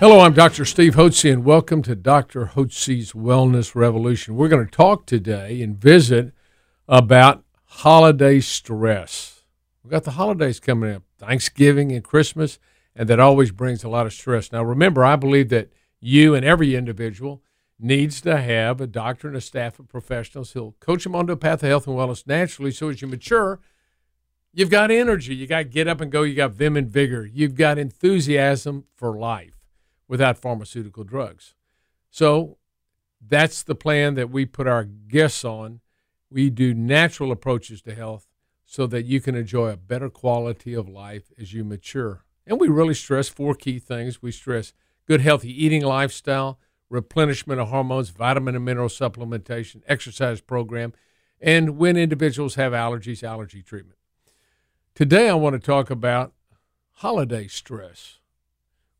Hello, I'm Dr. Steve Hotze, and welcome to Dr. Hotze's Wellness Revolution. We're going to talk today and visit about holiday stress. We've got the holidays coming up, Thanksgiving and Christmas, and that always brings a lot of stress. Now, remember, I believe that you and every individual needs to have a doctor and a staff of professionals who'll coach them onto a path of health and wellness naturally so as you mature, you've got energy. You got get up and go. You got vim and vigor. You've got enthusiasm for life without pharmaceutical drugs. So that's the plan that we put our guests on. We do natural approaches to health so that you can enjoy a better quality of life as you mature. And we really stress four key things. We stress good, healthy eating lifestyle, replenishment of hormones, vitamin and mineral supplementation, exercise program, and when individuals have allergies, allergy treatment. Today, I want to talk about holiday stress.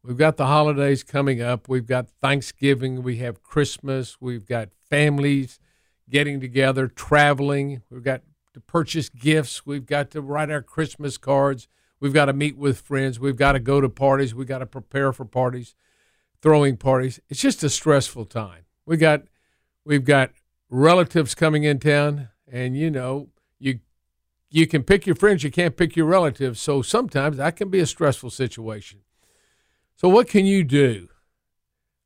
We've got the holidays coming up. We've got Thanksgiving. We have Christmas. We've got families getting together, traveling. We've got to purchase gifts. We've got to write our Christmas cards. We've got to meet with friends. We've got to go to parties. We've got to prepare for parties, throwing parties. It's just a stressful time. We got we've got relatives coming in town, and you know, you you can pick your friends, you can't pick your relatives. So sometimes that can be a stressful situation. So, what can you do?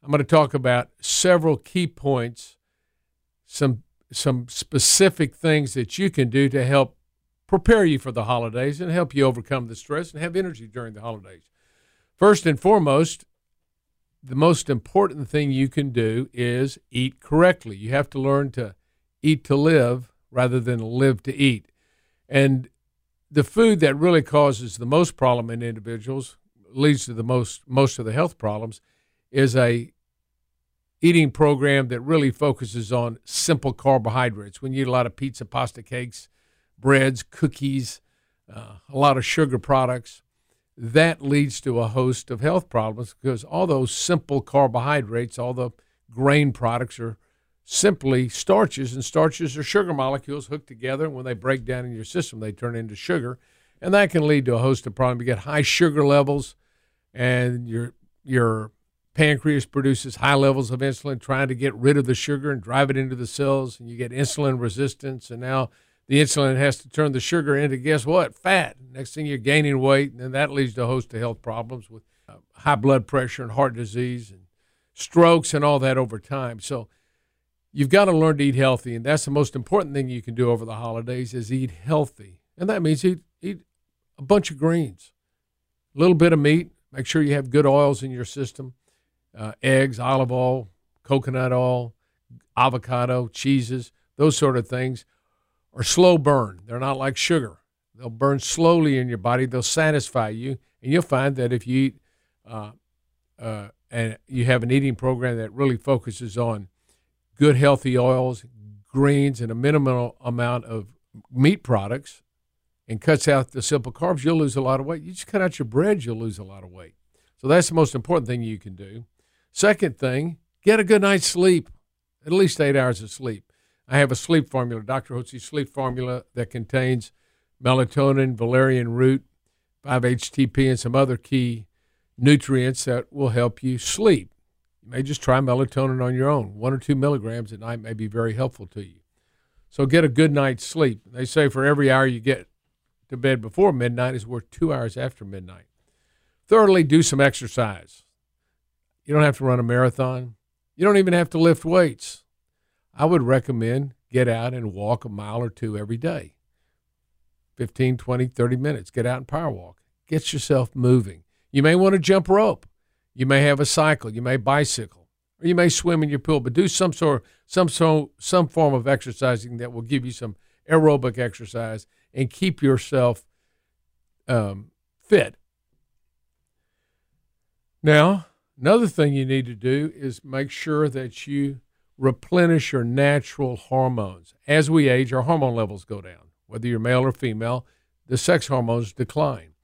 I'm going to talk about several key points, some some specific things that you can do to help prepare you for the holidays and help you overcome the stress and have energy during the holidays. First and foremost, the most important thing you can do is eat correctly. You have to learn to eat to live rather than live to eat. And the food that really causes the most problem in individuals leads to the most most of the health problems is a eating program that really focuses on simple carbohydrates. When you eat a lot of pizza, pasta, cakes, breads, cookies, uh, a lot of sugar products, that leads to a host of health problems because all those simple carbohydrates, all the grain products are simply starches, and starches are sugar molecules hooked together. When they break down in your system, they turn into sugar. And that can lead to a host of problems. You get high sugar levels, and your your pancreas produces high levels of insulin trying to get rid of the sugar and drive it into the cells and you get insulin resistance and now the insulin has to turn the sugar into guess what fat. Next thing you're gaining weight and that leads to a host of health problems with uh, high blood pressure and heart disease and strokes and all that over time. So you've got to learn to eat healthy and that's the most important thing you can do over the holidays is eat healthy. And that means eat eat a bunch of greens a little bit of meat Make sure you have good oils in your system uh, eggs, olive oil, coconut oil, avocado, cheeses, those sort of things are slow burn. They're not like sugar. They'll burn slowly in your body. They'll satisfy you, and you'll find that if you eat uh, uh, and you have an eating program that really focuses on good, healthy oils, greens, and a minimal amount of meat products, and cuts out the simple carbs, you'll lose a lot of weight. You just cut out your bread, you'll lose a lot of weight. So that's the most important thing you can do. Second thing, get a good night's sleep, at least eight hours of sleep. I have a sleep formula, Dr. Hotze's sleep formula that contains melatonin, valerian root, 5-HTP, and some other key nutrients that will help you sleep. You may just try melatonin on your own. One or two milligrams at night may be very helpful to you. So get a good night's sleep. They say for every hour you get to bed before midnight is worth two hours after midnight. Thirdly, do some exercise. You don't have to run a marathon. You don't even have to lift weights. I would recommend get out and walk a mile or two every day 15, 20, 30 minutes. Get out and power walk. Get yourself moving. You may want to jump rope. You may have a cycle. You may bicycle. Or you may swim in your pool, but do some sort, some so, some form of exercising that will give you some aerobic exercise and keep yourself um, fit. Now, Another thing you need to do is make sure that you replenish your natural hormones. As we age, our hormone levels go down. Whether you're male or female, the sex hormones decline.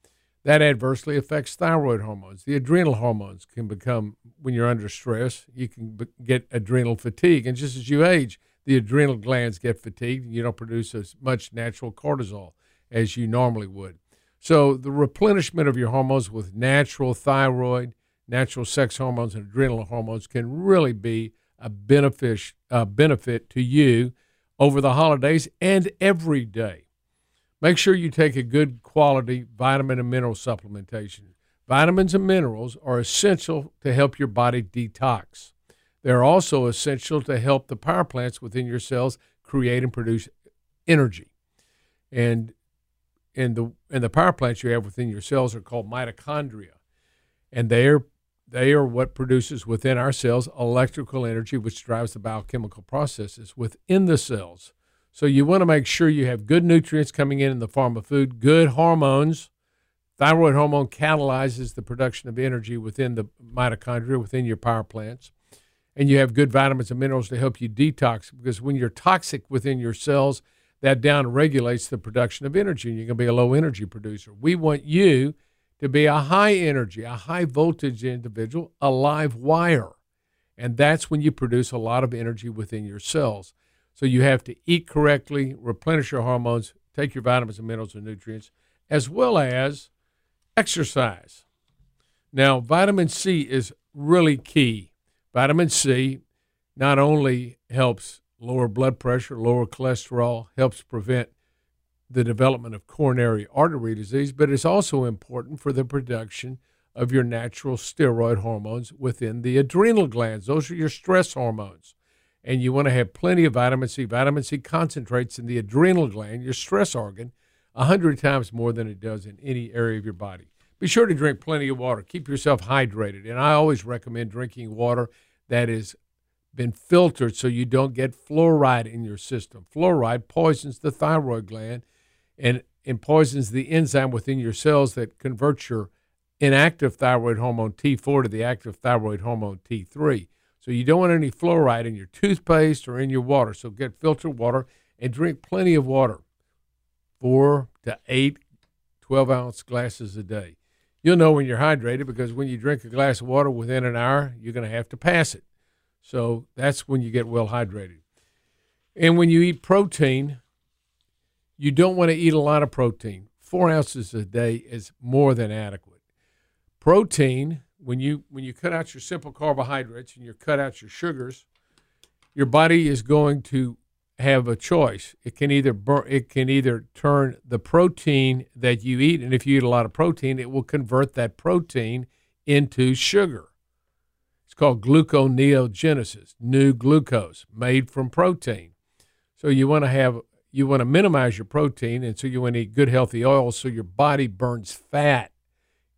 That adversely affects thyroid hormones. The adrenal hormones can become, when you're under stress, you can get adrenal fatigue. And just as you age, the adrenal glands get fatigued and you don't produce as much natural cortisol as you normally would. So, the replenishment of your hormones with natural thyroid, natural sex hormones, and adrenal hormones can really be a benefit, benefit to you over the holidays and every day. Make sure you take a good quality vitamin and mineral supplementation. Vitamins and minerals are essential to help your body detox. They're also essential to help the power plants within your cells create and produce energy. And in the in the power plants you have within your cells are called mitochondria. And they are they are what produces within our cells electrical energy, which drives the biochemical processes within the cells. So you want to make sure you have good nutrients coming in in the form of food, good hormones. Thyroid hormone catalyzes the production of energy within the mitochondria, within your power plants. And you have good vitamins and minerals to help you detox because when you're toxic within your cells, that down regulates the production of energy and you're going to be a low energy producer. We want you to be a high energy, a high voltage individual, a live wire. And that's when you produce a lot of energy within your cells. So you have to eat correctly, replenish your hormones, take your vitamins and minerals and nutrients, as well as exercise. Now, vitamin C is really key. Vitamin C not only helps lower blood pressure, lower cholesterol, helps prevent the development of coronary artery disease, but it's also important for the production of your natural steroid hormones within the adrenal glands. Those are your stress hormones and you want to have plenty of vitamin C. Vitamin C concentrates in the adrenal gland, your stress organ, 100 times more than it does in any area of your body. Be sure to drink plenty of water. Keep yourself hydrated. And I always recommend drinking water that has been filtered so you don't get fluoride in your system. Fluoride poisons the thyroid gland and, and poisons the enzyme within your cells that converts your inactive thyroid hormone T4 to the active thyroid hormone T3. So you don't want any fluoride in your toothpaste or in your water. So get filtered water and drink plenty of water. Four to eight 12 ounce glasses a day. You'll know when you're hydrated because when you drink a glass of water within an hour, you're going to have to pass it. So that's when you get well hydrated. And when you eat protein, you don't want to eat a lot of protein. Four ounces a day is more than adequate. Protein when you when you cut out your simple carbohydrates and you cut out your sugars, your body is going to have a choice. It can either burn, it can either turn the protein that you eat, and if you eat a lot of protein, it will convert that protein into sugar. It's called gluconeogenesis, new glucose made from protein. So you want to have you want to minimize your protein, and so you want to eat good healthy oils so your body burns fat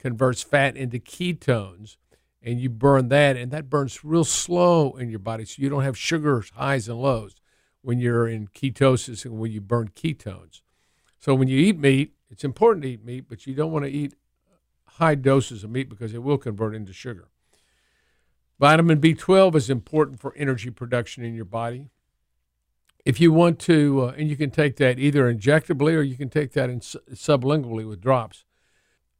converts fat into ketones and you burn that and that burns real slow in your body so you don't have sugar highs and lows when you're in ketosis and when you burn ketones. So when you eat meat it's important to eat meat but you don't want to eat high doses of meat because it will convert into sugar. Vitamin b12 is important for energy production in your body. If you want to uh, and you can take that either injectably or you can take that in, sublingually with drops.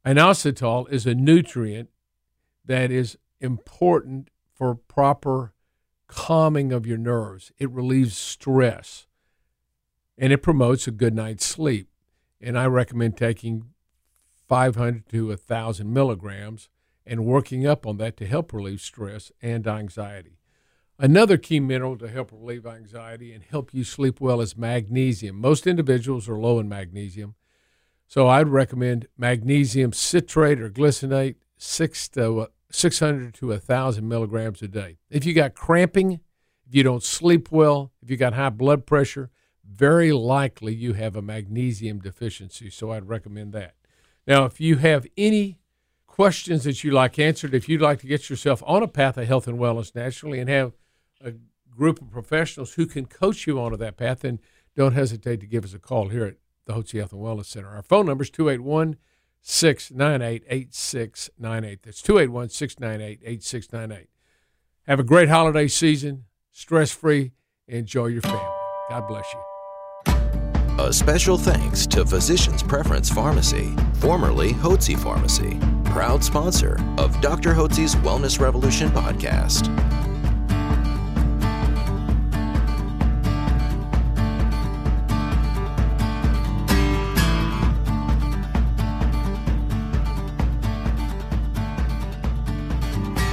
Inositol is a nutrient that is important for proper calming of your nerves. It relieves stress and it promotes a good night's sleep. And I recommend taking 500 to 1,000 milligrams and working up on that to help relieve stress and anxiety. Another key mineral to help relieve anxiety and help you sleep well is magnesium. Most individuals are low in magnesium. So I'd recommend magnesium citrate or glycinate, six to 600 to 1,000 milligrams a day. If you got cramping, if you don't sleep well, if you got high blood pressure, very likely you have a magnesium deficiency. So I'd recommend that. Now, if you have any questions that you'd like answered, if you'd like to get yourself on a path of health and wellness naturally and have a group of professionals who can coach you onto that path, then don't hesitate to give us a call here at the Hotze Health and Wellness Center. Our phone number is 281 698 8698. That's 281 698 8698. Have a great holiday season, stress free, enjoy your family. God bless you. A special thanks to Physicians Preference Pharmacy, formerly Hotze Pharmacy, proud sponsor of Dr. Hotze's Wellness Revolution podcast.